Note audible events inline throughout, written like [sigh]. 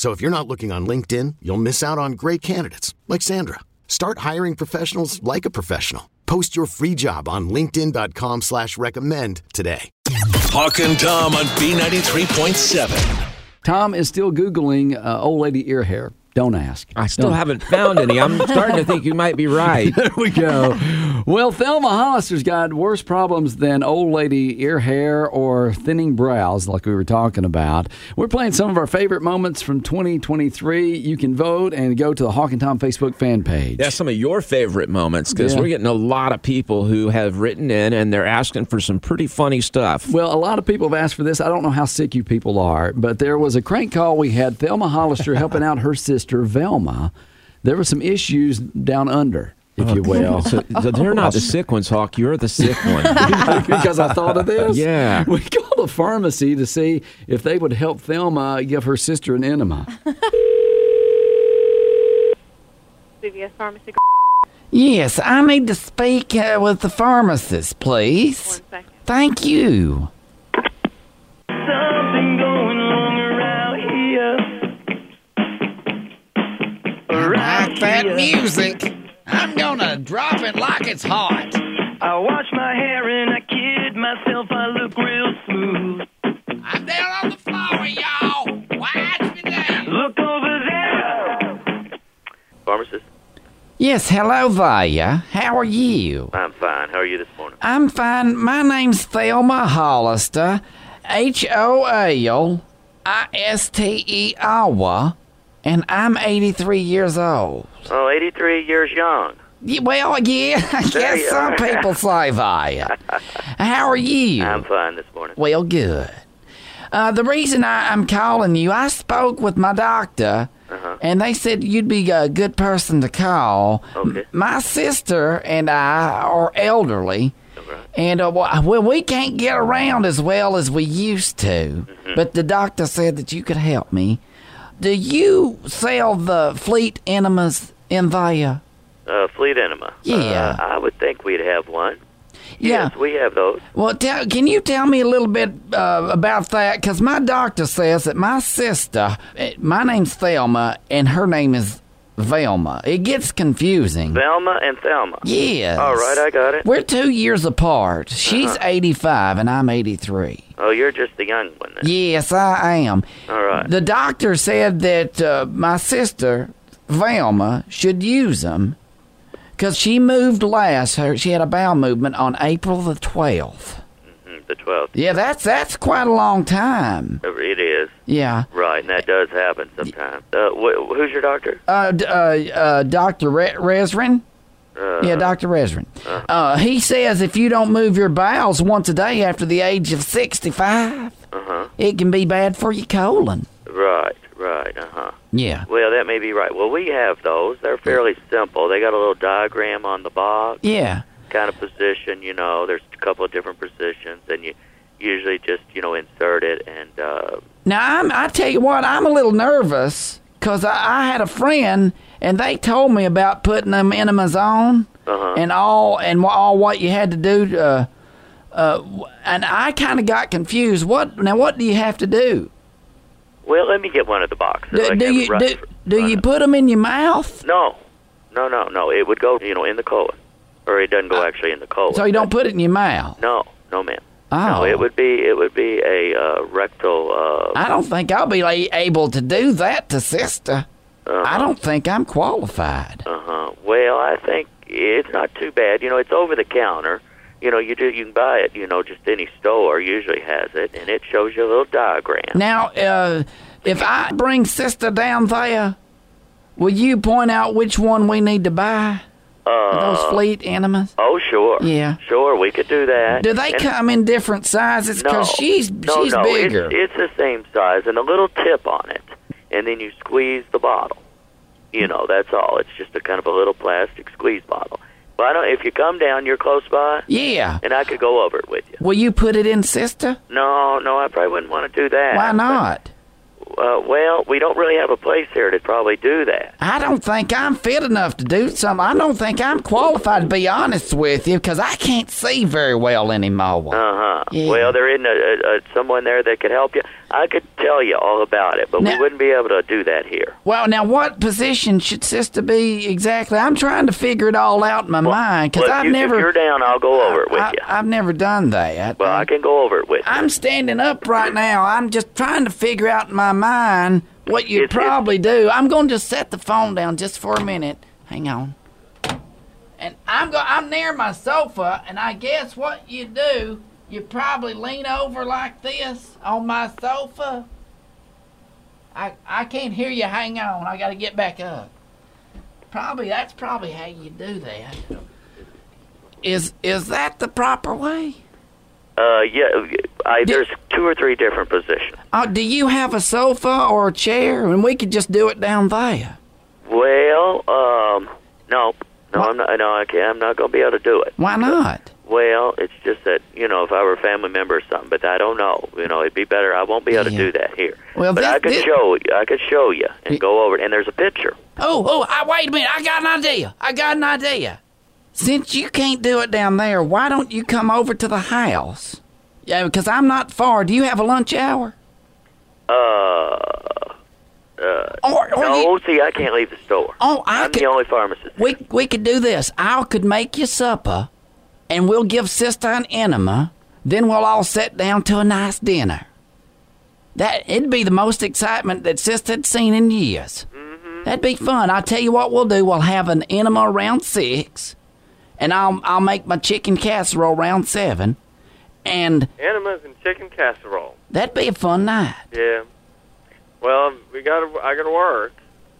So if you're not looking on LinkedIn, you'll miss out on great candidates like Sandra. Start hiring professionals like a professional. Post your free job on LinkedIn.com slash recommend today. Hawk and Tom on B93.7. Tom is still Googling uh, old lady ear hair. Don't ask. I still Don't. haven't found any. I'm [laughs] starting to think you might be right. There we go. Well, Thelma Holister's got worse problems than old lady ear hair or thinning brows, like we were talking about. We're playing some of our favorite moments from 2023. You can vote and go to the Hawk and Tom Facebook fan page. That's some of your favorite moments because Yeah. we're getting a lot of people who have written in and they're asking for some pretty funny stuff. Well, a lot of people have asked for this. I don't know how sick you people are, but there was a crank call we had Thelma Holister helping out her sister Velma. There were some issues down under, if you will. So, so [laughs] they're not the sick ones, Hawk. You're the sick [laughs] one. because I thought of this. Yeah. We called a pharmacy to see if they would help Thelma give her sister an enema. CVS Pharmacy. Yes, I need to speak uh, with the pharmacist, please. One second. Thank you. That music. I'm gonna drop it like it's hot. I wash my hair and I kid myself, I look real smooth. I'm down on the floor, y'all. Watch me down. Look over there. Pharmacist, Yes, hello there. How are you? I'm fine. How are you this morning? I'm fine. My name's Thelma Holister. H O L I S T E Awa. And I'm 83 years old. Oh, 83 years young. Yeah, Well, yeah, [laughs] I guess some [laughs] people say that. How are you? I'm fine this morning. Well, good. Uh, the reason I, I'm calling you, I spoke with my doctor, Uh-huh. and they said you'd be a good person to call. Okay. My sister and I are elderly, right. and uh, well, we can't get around as well as we used to. Mm-hmm. But the doctor said that you could help me. Do you sell the Fleet enemas in there? Uh, Fleet Enema. Yeah. Uh, I would think we'd have one. Yeah. Yes, we have those. Well, tell, can you tell me a little bit uh, about that? Because my doctor says that my sister, eh, my name's Thelma, and her name is Velma. It gets confusing. Velma and Thelma. Yes. All right, I got it. We're two years apart. She's 85 and I'm 83. Oh, you're just the young one then. Yes, I am. All right. The doctor said that uh, my sister, Velma, should use them because she moved last. Her, she had a bowel movement on April the 12th. Mm, the 12th. Yeah, that's that's quite a long time. It is. Yeah. Right, and that does happen sometimes. Uh, wh- who's your doctor? Uh, d- uh, uh, Dr. Re- Resrin? Uh, Yeah, Dr. Resrin. Uh, he says if you don't move your bowels once a day after the age of 65, Uh-huh. it can be bad for your colon. Right, right, uh-huh. Yeah. Well, that may be right. Well, we have those. They're fairly simple. They got a little diagram on the box, Yeah. kind of position, you know. There's a couple of different positions, and you usually just, you know, insert it and, uh, Now, I'm, I tell you what, I'm a little nervous because I, I had a friend and they told me about putting them enemas on uh-huh. and all and all what you had to do. Uh, uh, and I kind of got confused. What now? What do you have to do? Well, let me get one of the boxes. Do, do you do, in do you put them in your mouth? No, no, no, no. It would go, you know, in the colon, or it doesn't go actually in the colon. Uh, So you don't put it in your mouth? No, no, ma'am. Oh. No, it would be it would be a uh, rectal. Uh, I don't think I'll be able to do that to sister. I don't think I'm qualified. Uh huh. Well, I think it's not too bad. You know, it's over the counter. You know, you do you can buy it. You know, just any store usually has it, and it shows you a little diagram. Now, uh, if I bring sister down there, will you point out which one we need to buy? Uh, Those fleet enemas? Oh, sure. Yeah. Sure, we could do that. Do they And- come in different sizes? No. Because she's no, she's no, bigger. It's, it's the same size and a little tip on it, and then you squeeze the bottle. You know, that's all. It's just a kind of a little plastic squeeze bottle. But I don't. If you come down, you're close by, yeah. and I could go over it with you. Will you put it in, sister? No, no, I probably wouldn't want to do that. Why not? Uh, well, we don't really have a place here to probably do that. I don't think I'm fit enough to do something. I don't think I'm qualified to be honest with you because I can't see very well anymore. Uh huh. Yeah. Well, there isn't a, a, a, someone there that could help you. I could tell you all about it, but Now- we wouldn't be able to do that here. Well, now what position should sister be exactly? I'm trying to figure it all out in my mind because Well, I've you, never. If you're down, I'll go over it with I, you. I've never done that. well, I can go over it with you. I'm standing up right now. I'm just trying to figure out in my mind what you'd It's- it's- probably do. I'm going to just set the phone down just for a minute. Hang on. And I'm go- I'm near my sofa, and I guess what you do, you probably lean over like this on my sofa. I I can't hear you. Hang on. I got to get back up. Probably that's probably how you do that. Is is that the proper way? Uh, yeah, I, there's two or three different positions. Oh, do you have a sofa or a chair? And we could just do it down there. Well, um, no, no, I'm not. No, I can't. I'm not going to be able to do it. Why not? Well, it's just that you know, if I were a family member or something, but I don't know. You know, it'd be better. I won't be able to do that here. Well, but this- I could this- show you. I could show you and go over it. And there's a picture. Oh, oh, I, wait a minute. I got an idea. I got an idea. Since you can't do it down there, why don't you come over to the house? Yeah, because I'm not far. Do you have a lunch hour? Uh, Or, or no, you, see, I can't leave the store. oh, I I'm could. the only pharmacist. We we could do this. I could make you supper, and we'll give sister an enema. Then we'll all sit down to a nice dinner. That it'd be the most excitement that sister had seen in years. Mm-hmm. That'd be fun. I'll tell you what we'll do. We'll have an enema around six, and I'll I'll make my chicken casserole around seven, and Enemas and chicken casserole. that'd be a fun night. Yeah. Well, we got. to I got to work.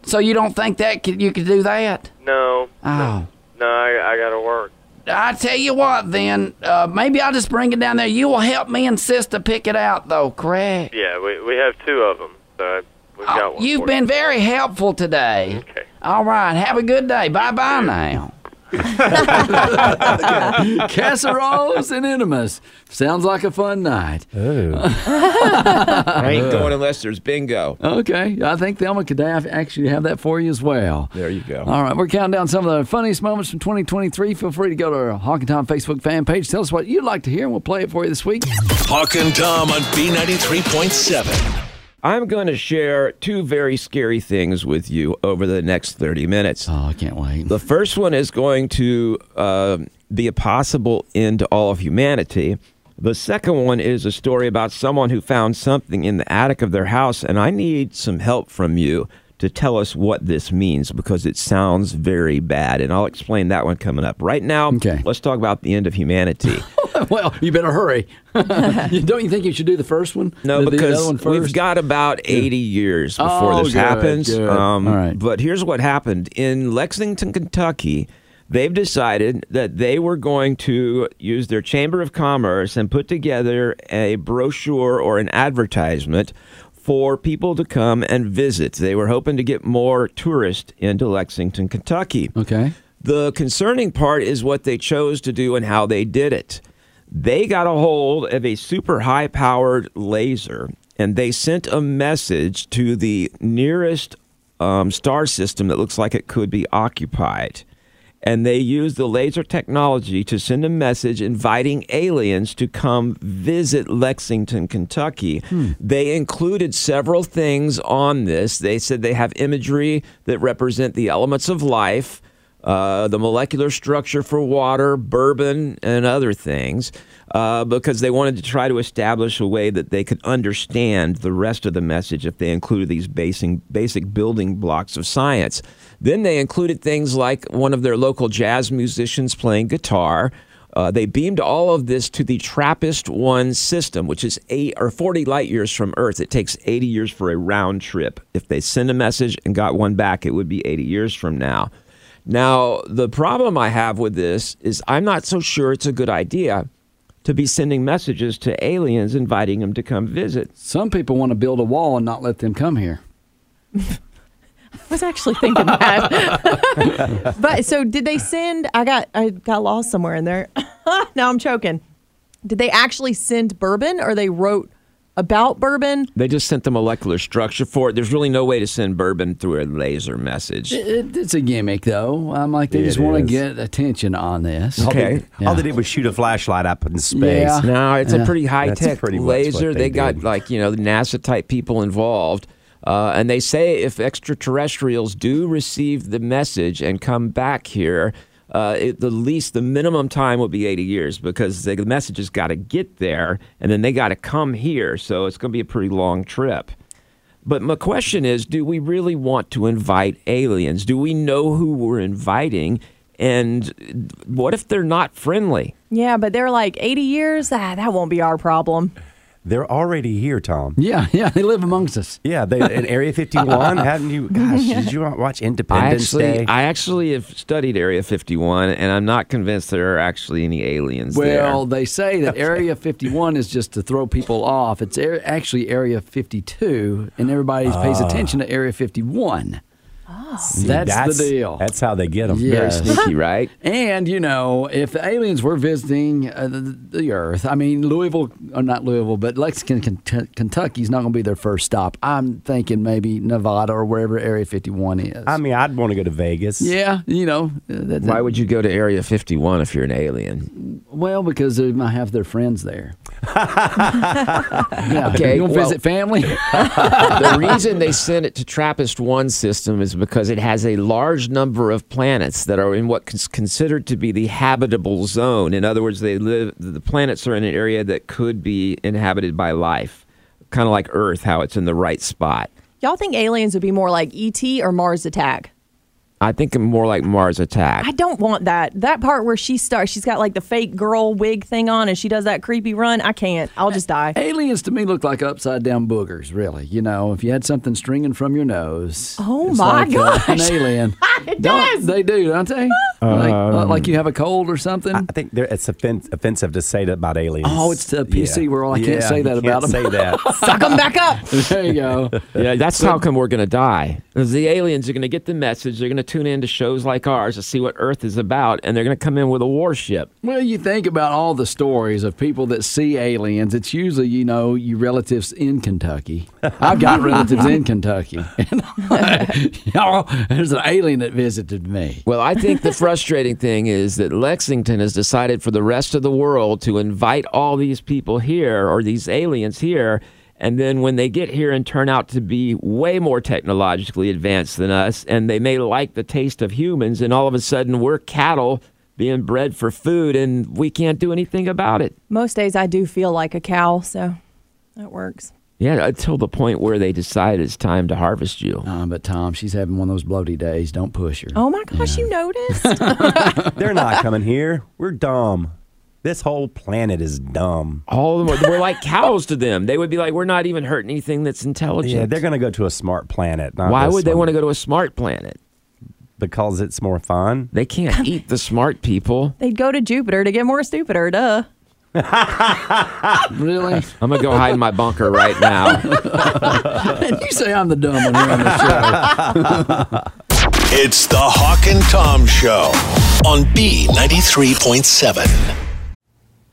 So you don't think that could, you could do that? No. Oh. No, I, I got to work. I tell you what, then uh, maybe I'll just bring it down there. You will help me and sister pick it out, though. Correct? Yeah, we we have two of them, so we've got Oh, one. you've been very helpful today. Okay. All right. Have a good day. Bye bye now. [laughs] Casseroles and enemas. Sounds like a fun night. Oh. [laughs] I ain't going unless there's bingo. Okay, I think Thelma could have- actually have that for you as well. There you go. All right, we're counting down some of the funniest moments from 2023. Feel free to go to our Hawk and Tom Facebook fan page. Tell us what you'd like to hear, and we'll play it for you this week. Hawk and Tom on B93.7. I'm going to share two very scary things with you over the next 30 minutes. Oh, I can't wait. The first one is going to uh, be a possible end to all of humanity. The second one is a story about someone who found something in the attic of their house, and I need some help from you to tell us what this means because it sounds very bad. And I'll explain that one coming up. Right now, Okay. let's talk about the end of humanity. [laughs] well, you better hurry. [laughs] Don't you think you should do the first one? No, The- the because other one we've got about 80 years before Oh, this good, happens. good. Um, All right. But here's what happened in Lexington, Kentucky. They've decided that they were going to use their Chamber of Commerce and put together a brochure or an advertisement for people to come and visit. They were hoping to get more tourists into Lexington, Kentucky. Okay. The concerning part is what they chose to do and how they did it. They got a hold of a super high powered laser and they sent a message to the nearest um, star system that looks like it could be occupied. And they used the laser technology to send a message inviting aliens to come visit Lexington, Kentucky. They included several things on this. They said they have imagery that represent the elements of life uh, the molecular structure for water, bourbon, and other things, uh, because they wanted to try to establish a way that they could understand the rest of the message if they included these basic, basic building blocks of science. Then they included things like one of their local jazz musicians playing guitar. Uh, they beamed all of this to the TRAPPIST 1 system, which is eight or 40 light years from Earth. It takes 80 years for a round trip. If they send a message and got one back, it would be 80 years from now. Now, the problem I have with this is I'm not so sure it's a good idea to be sending messages to aliens inviting them to come visit. Some people want to build a wall and not let them come here. [laughs] I was actually thinking that. [laughs] but so did they send I got I got lost somewhere in there. [laughs] now I'm choking. Did they actually send bourbon or they wrote about bourbon? They just sent the molecular structure for it. There's really no way to send bourbon through a laser message. It, it's a gimmick, though. I'm like, they It just want to get attention on this. All Okay. they, all they did was shoot a flashlight up in space. Yeah. No, it's Yeah. a pretty high That's tech pretty laser. they They, got like, you know, NASA type people involved. Uh, and they say if extraterrestrials do receive the message and come back here, uh, it, the least, the minimum time would be 80 years because the message has got to get there and then they got to come here. So it's going to be a pretty long trip. But my question is do we really want to invite aliens? Do we know who we're inviting? And what if they're not friendly? Yeah, but they're like 80 years. Ah, that won't be our problem. They're already here, Tom. Yeah, [laughs] yeah, they live amongst us. Yeah, they in [laughs] Area 51. Hadn't you? Gosh, did you watch I Independence actually, Day? I actually have studied Area 51, and I'm not convinced there are actually any aliens Well, there. [laughs] they say that Area 51 is just to throw people off. It's actually Area 52, and everybody pays ah. attention to Area 51. See, that's the deal. That's how they get them. Yes. Very sneaky, right? [laughs] And, you know, if the aliens were visiting uh, the, the Earth, I mean, Louisville, or not Louisville, but Lexington, Kentucky is not going to be their first stop. I'm thinking maybe Nevada or wherever Area 51 is. I mean, I'd want to go to Vegas. yeah, you know. uh, That, Why would you go to Area 51 if you're an alien? Well, because they might have their friends there. Yeah. Okay, You want to well- visit family? [laughs] the reason they sent it to TRAPPIST 1 system is because it has a large number of planets that are in what is considered to be the habitable zone. In other words, they live the planets are in an area that could be inhabited by life. Kind of like Earth, how it's in the right spot. Y'all think aliens would be more like ET or Mars Attack? I think more like Mars Attack. I don't want that. That part where she starts, she's got like the fake girl wig thing on and she does that creepy run. I can't. I'll just die. Aliens to me look like upside down boogers, really. You know, if you had something stringing from your nose. Oh it's my like, uh, an alien. [laughs] It Don't- does. They do, don't they? like, uh, like you have a cold or something? I think it's offen- offensive to say that about aliens. Oh, it's the PC world. I can't say that you about can't 'em. Say that. [laughs] Suck them back up. there you go. Yeah, that's how come we're going to die. 'Cause The aliens are going to get the message. They're going to tune in to shows like ours to see what Earth is about, and they're going to come in with a warship. Well, you think about all the stories of people that see aliens. It's usually, you know, you relatives in Kentucky. I've got [laughs] relatives in Kentucky. [laughs] Y'all, there's an alien that visited me. Well, I think the frustrating thing is that Lexington has decided for the rest of the world to invite all these people here or these aliens here. And then when they get here and turn out to be way more technologically advanced than us, and they may like the taste of humans, and all of a sudden we're cattle being bred for food and we can't do anything about it. Most days I do feel like a cow, so that works. Yeah, until the point where they decide it's time to harvest you. Uh, but Tom, she's having one of those bloaty days. Don't push her. Oh my gosh, you noticed? [laughs] They're not coming here. We're dumb. This whole planet is dumb. All of them, we're like cows to them. They would be like, we're not even hurting anything that's intelligent. Yeah, they're going to go to a smart planet. not Why would they one. want to go to a smart planet? Because it's more fun. They can't [laughs] eat the smart people. They'd go to Jupiter to get more stupider, duh. [laughs] Really? I'm gonna go hide in my bunker right now. [laughs] and you say I'm the dumb one here on the show. It's the Hawk and Tom Show on B93.7.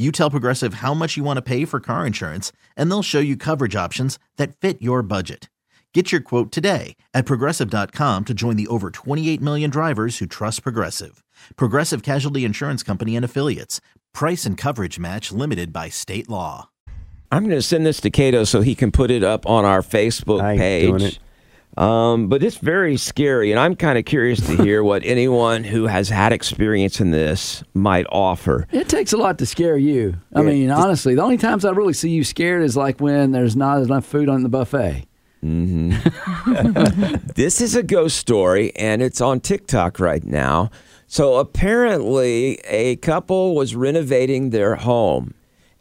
You tell Progressive how much you want to pay for car insurance, and they'll show you coverage options that fit your budget. Get your quote today at progressive.com to join the over 28 million drivers who trust Progressive. Progressive Casualty Insurance Company and Affiliates. Price and coverage match limited by state law. I'm going to send this to Cato so he can put it up on our Facebook I ain't page. Doing it. Um, but it's very scary, and I'm kind of curious to hear what [laughs] anyone who has had experience in this might offer. It takes a lot to scare you. I mean, honestly, the only times I really see you scared is like when there's not enough food on the buffet. [laughs] this is a ghost story, and it's on TikTok right now. So apparently, a couple was renovating their home.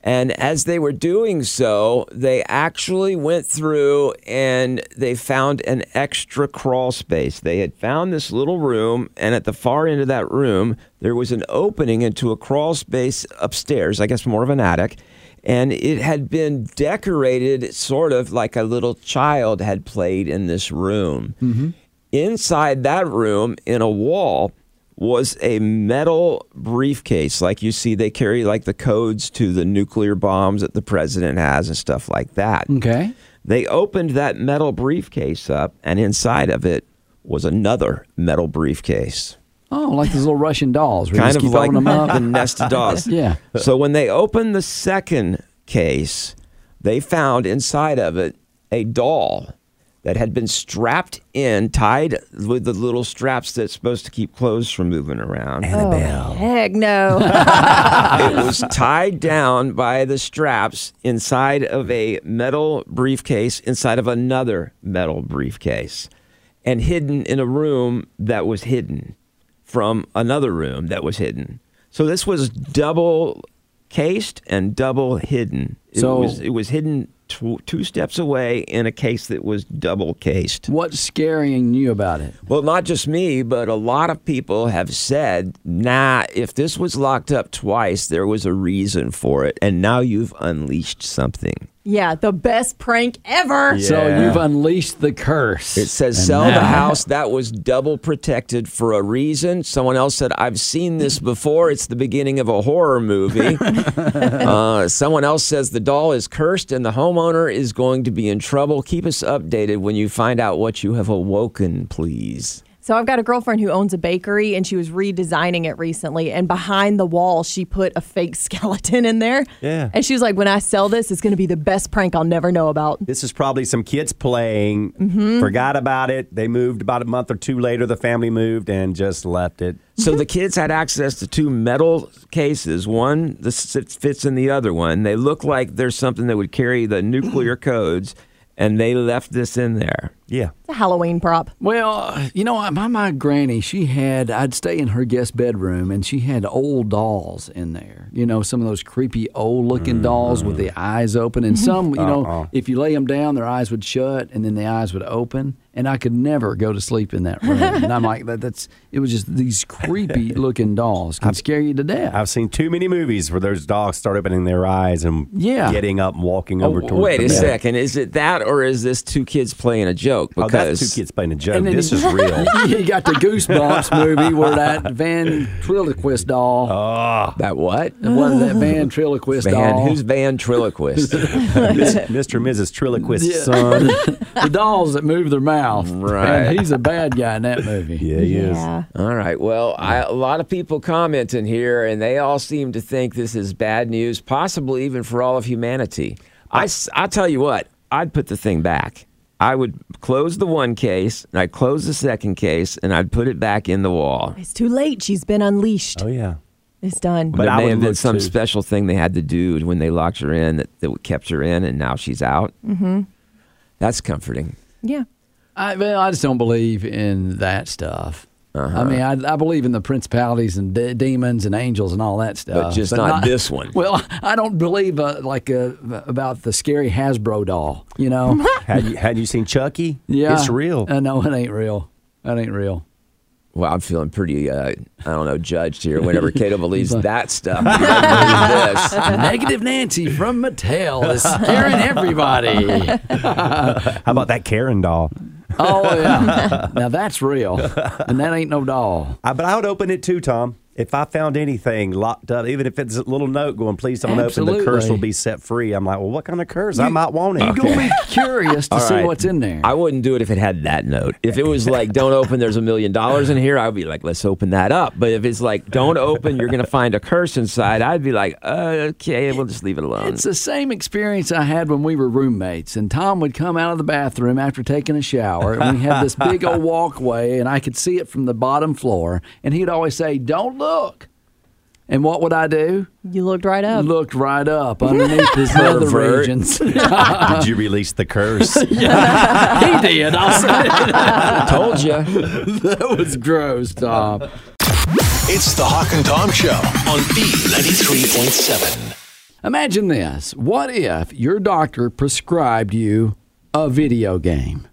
And as they were doing so, they actually went through and they found an extra crawl space. They had found this little room, and at the far end of that room, there was an opening into a crawl space upstairs, I guess more of an attic. And it had been decorated sort of like a little child had played in this room. Mm-hmm. Inside that room, in a wall, was a metal briefcase like you see they carry like the codes to the nuclear bombs that the president has and stuff like that okay they opened that metal briefcase up and inside of it was another metal briefcase Oh, like those little Russian dolls. where kind of keep like them up. the [laughs] nested dolls [laughs] Yeah. so when they opened the second case they found inside of it a doll that had been strapped in, tied with the little straps that's supposed to keep clothes from moving around. Oh, heck no. [laughs] it was tied down by the straps inside of a metal briefcase, inside of another metal briefcase, and hidden in a room that was hidden from another room that was hidden. So this was double cased and double hidden. It So- was it was hidden tw- two steps away in a case that was double cased. What's scaring you about it? Well, not just me, but a lot of people have said, nah, if this was locked up twice, there was a reason for it. And now you've unleashed something. Yeah, the best prank ever. So you've unleashed the curse. It says And sell the house that was double protected for a reason. Someone else said, I've seen this before. It's the beginning of a horror movie. [laughs] uh, someone else says the doll is cursed and the homeowner is going to be in trouble. Keep us updated when you find out what you have awoken, please. So I've got a girlfriend who owns a bakery and she was redesigning it recently and behind the wall she put a fake [laughs] skeleton in there. Yeah. And she was like, when I sell this, it's going to be the best prank I'll never know about. This is probably some kids playing, Mhm. forgot about it. They moved about a month or two later. The family moved and just left it. So the kids had access to two metal cases. One that fits in the other one. They look like there's something that would carry the nuclear [clears throat] codes, and they left this in there. Yeah. It's a Halloween prop. Well, you know, uh, my my granny, she had. I'd stay in her guest bedroom, and she had old dolls in there. You know, some of those creepy old looking dolls with the mm. eyes open, and some, you know, Uh-uh. if you lay them down, their eyes would shut, and then the eyes would open. And I could never go to sleep in that room. and I'm like, that, that's. It was just these creepy [laughs] looking dolls can scare you to death. I've seen too many movies where those dogs start opening their eyes and Yeah. getting up and walking Oh, over towards wait the a bed. second. Is it that, or is this two kids playing a joke? Oh, Because that's two kids playing a joke. And This you- is real. [laughs] you got the Goosebumps movie where that Van ventriloquist doll. Oh, that what? What is that ventriloquist Van, doll? who's ventriloquist? Mr. and Mrs. Triloquist [laughs] Yeah. son. [laughs] the dolls that move their mouth. Right. And he's a bad guy in that movie. Yeah, he is. All right. Well, I, a lot of people commenting here, and they all seem to think this is bad news, possibly even for all of humanity. I, s- I'll tell you what, I'd put the thing back. I would close the one case, and I'd close the second case, and I'd put it back in the wall. It's too late. She's been unleashed. Oh yeah. It's done. But, it may have been some special thing they had to do when they locked her in that, that kept her in, and now she's out. Mm-hmm. That's comforting. Yeah. I, well, I just don't believe in that stuff. I mean, I, I believe in the principalities and de- demons and angels and all that stuff, But just not this one. [laughs] Well, I don't believe uh, like uh, about the scary Hasbro doll. You know, [laughs] had you had you seen Chucky? yeah, it's real. Uh, no, it ain't real. That ain't real. Well, I'm feeling pretty, uh, I don't know, judged here. Whenever Cato [laughs] believes that stuff, he doesn't believe this. Negative Nancy from Mattel is scaring everybody. How about that Karen doll? Oh yeah, [laughs] now that's real, and that ain't no doll. I, but I would open it too, Tom. If I found anything locked up, even if it's a little note going, please don't open, the curse will be set free. I'm like, well, what kind of curse? I might want it. You're gonna be [laughs] curious to All see right. what's in there. I wouldn't do it if it had that note. If it was like, don't open, there's a million dollars in here, I would be like, let's open that up. But if it's like, don't open, you're going to find a curse inside, I'd be like, uh, okay, we'll just leave it alone. It's the same experience I had when we were roommates, and Tom would come out of the bathroom after taking a shower, and we had this big old walkway, and I could see it from the bottom floor, and he'd always say, "Don't look." And what would I do? You looked right up. Looked right up underneath his [laughs] nether Pervert. regions. [laughs] [laughs] Did you release the curse? yeah, he did. I'll say it. Told you. that was gross, Tom. It's the Hawk and Tom Show on B93.7. Imagine this. What if your doctor prescribed you a video game?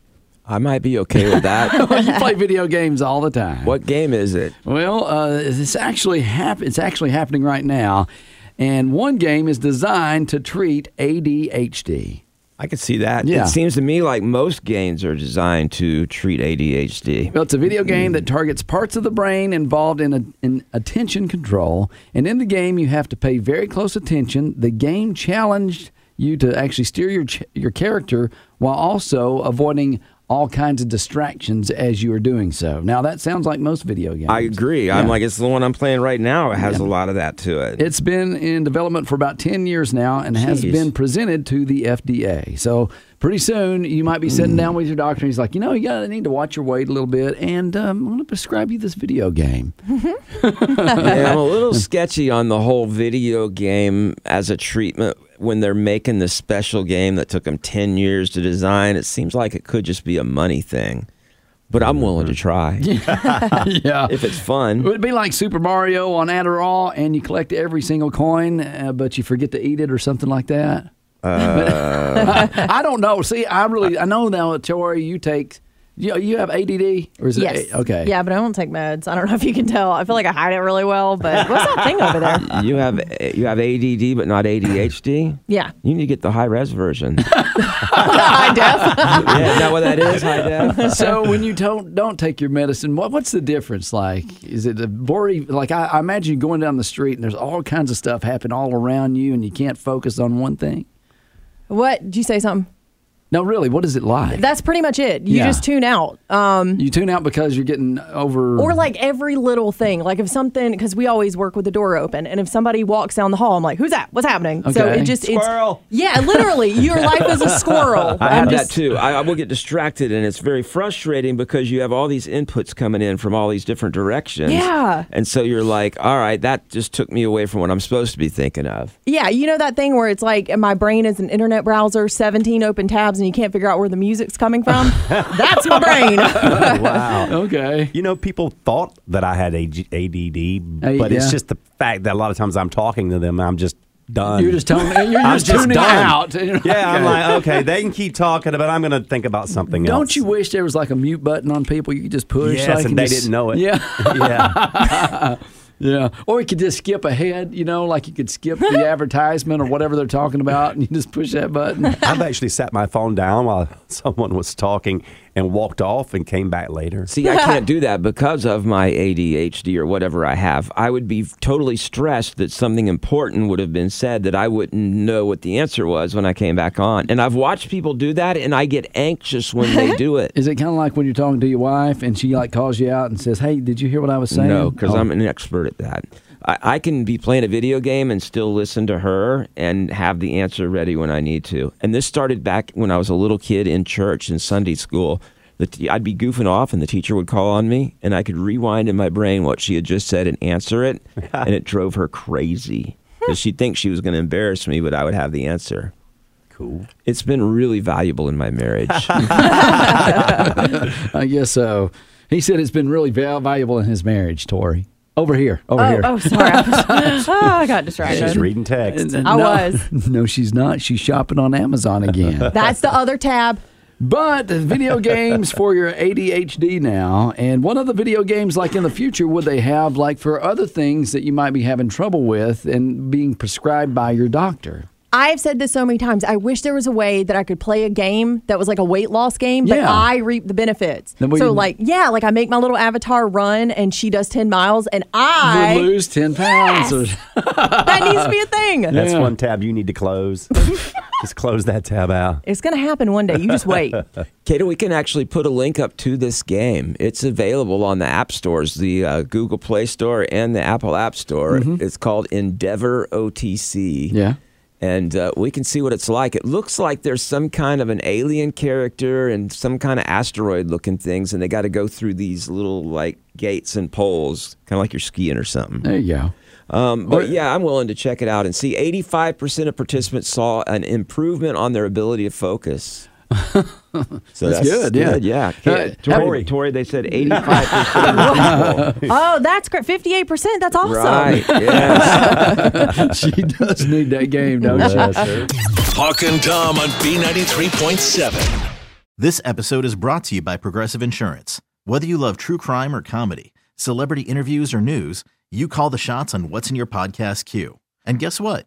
I might be okay with that. [laughs] you play video games all the time. What game is it? Well, uh, it's actually hap- It's actually happening right now, and one game is designed to treat ADHD. I could see that. Yeah. It seems to me like most games are designed to treat ADHD. Well, it's a video game that targets parts of the brain involved in, a, in attention control, and in the game you have to pay very close attention. The game challenged you to actually steer your ch- your character while also avoiding all kinds of distractions as you are doing so. Now that sounds like most video games. I agree. I'm like, it's the one I'm playing right now. It has a lot of that to it. It's been in development for about 10 years now and has been presented to the FDA. So pretty soon you might be sitting down with your doctor and he's like, you know, you gotta need to watch your weight a little bit and um, I'm going to prescribe you this video game. [laughs] yeah, I'm a little [laughs] sketchy on the whole video game as a treatment when they're making this special game that took them 10 years to design. It seems like it could just be a money thing. But I'm willing to try. [laughs] yeah. If it's fun. It would be like Super Mario on Adderall and you collect every single coin, uh, but you forget to eat it or something like that. Uh, [laughs] I don't know. See, I really, I know now, Tori, you take, you, you have ADD? Or is Yes. it, A- okay. Yeah, but I don't take meds. I don't know if you can tell. I feel like I hide it really well, but what's that thing over there? you have you have ADD but not ADHD? Yeah. You need to get the high res version. [laughs] High def. yeah, is that what that is? High def? so when you don't don't take your medicine, what what's the difference? Like, is it a very like I, I imagine you going down the street and there's all kinds of stuff happening all around you, and you can't focus on one thing. What? Did you say something? No, really, what is it like? That's pretty much it. You Yeah. just tune out. Um, you tune out because you're getting over. or like every little thing. Like if something, because we always work with the door open, and if somebody walks down the hall, I'm like, "Who's that? What's happening?" So it just Squirrel. It's, yeah, literally, your life is a squirrel. [laughs] I I'm have just- that too. I, I will get distracted, and it's very frustrating because you have all these inputs coming in from all these different directions. Yeah. And so you're like, all right, that just took me away from what I'm supposed to be thinking of. Yeah, you know that thing where it's like my brain is an internet browser, 17 open tabs, and you can't figure out where the music's coming from? [laughs] That's my brain. [laughs] wow. Okay. You know, people thought that I had AG- ADD, Uh, but yeah. it's just the fact that a lot of times I'm talking to them, I'm just done. You're just telling- me you're [laughs] I'm just tuning out. Yeah, I'm like, okay, they can keep talking, but I'm going to think about something else. Don't you wish there was like a mute button on people you could just push? Yes, like, and they just- didn't know it. Yeah. yeah. Yeah. Or you could just skip ahead, you know, like you could skip the [laughs] advertisement or whatever they're talking about and you just push that button. I've actually sat my phone down while [laughs] someone was talking and walked off and came back later. See, I can't do that because of my ADHD or whatever I have. I would be totally stressed that something important would have been said that I wouldn't know what the answer was when I came back on. And I've watched people do that, and I get anxious when they [laughs] do it. Is it kind of like when you're talking to your wife and she like calls you out and says, "Hey, did you hear what I was saying?" No, because Oh. I'm an expert at that. I, I can be playing a video game and still listen to her and have the answer ready when I need to. And this started back when I was a little kid in church in Sunday school. The t- I'd be goofing off, and the teacher would call on me, and I could rewind in my brain what she had just said and answer it, [laughs] and it drove her crazy because she'd think she was going to embarrass me, but I would have the answer. Cool. It's been really valuable in my marriage. [laughs] [laughs] I guess so. He said it's been really val- valuable in his marriage, Tori. Over here. Over oh, here. oh, sorry. I, was- [laughs] oh, I got distracted. She's reading text. And- I no, was. [laughs] No, she's not. She's shopping on Amazon again. [laughs] That's the other tab. But video games for your ADHD now. And one of the video games, like in the future, would they have like for other things that you might be having trouble with and being prescribed by your doctor? I've said this so many times. I wish there was a way that I could play a game that was like a weight loss game, but Yeah. I reap the benefits. Then we- So, like, yeah, like I make my little avatar run and she does 10 miles and I. would lose 10 pounds. or- [laughs] that needs to be a thing. That's Yeah. one tab you need to close. [laughs] Just close that tab out. It's going to happen one day. You just wait. [laughs] Kato, we can actually put a link up to this game. It's available on the app stores, the uh, Google Play Store and the Apple App Store. It's called Endeavor OTC. Yeah. And uh, we can see what it's like. It looks like there's some kind of an alien character and some kind of asteroid looking things, and they got to go through these little like gates and poles, kind of like you're skiing or something. There you go. Um, but yeah, I'm willing to check it out and see. 85% of participants saw an improvement on their ability to focus. So That's good, yeah. yeah. Uh, Tori, Tori, they said 85% [laughs] [laughs] oh, that's great. 58%. That's awesome. Right, yes. [laughs] she does need that game, don't she? Hawk and Tom on B93.7. This episode is brought to you by Progressive Insurance. Whether you love true crime or comedy, celebrity interviews or news, you call the shots on what's in your podcast queue. And guess what?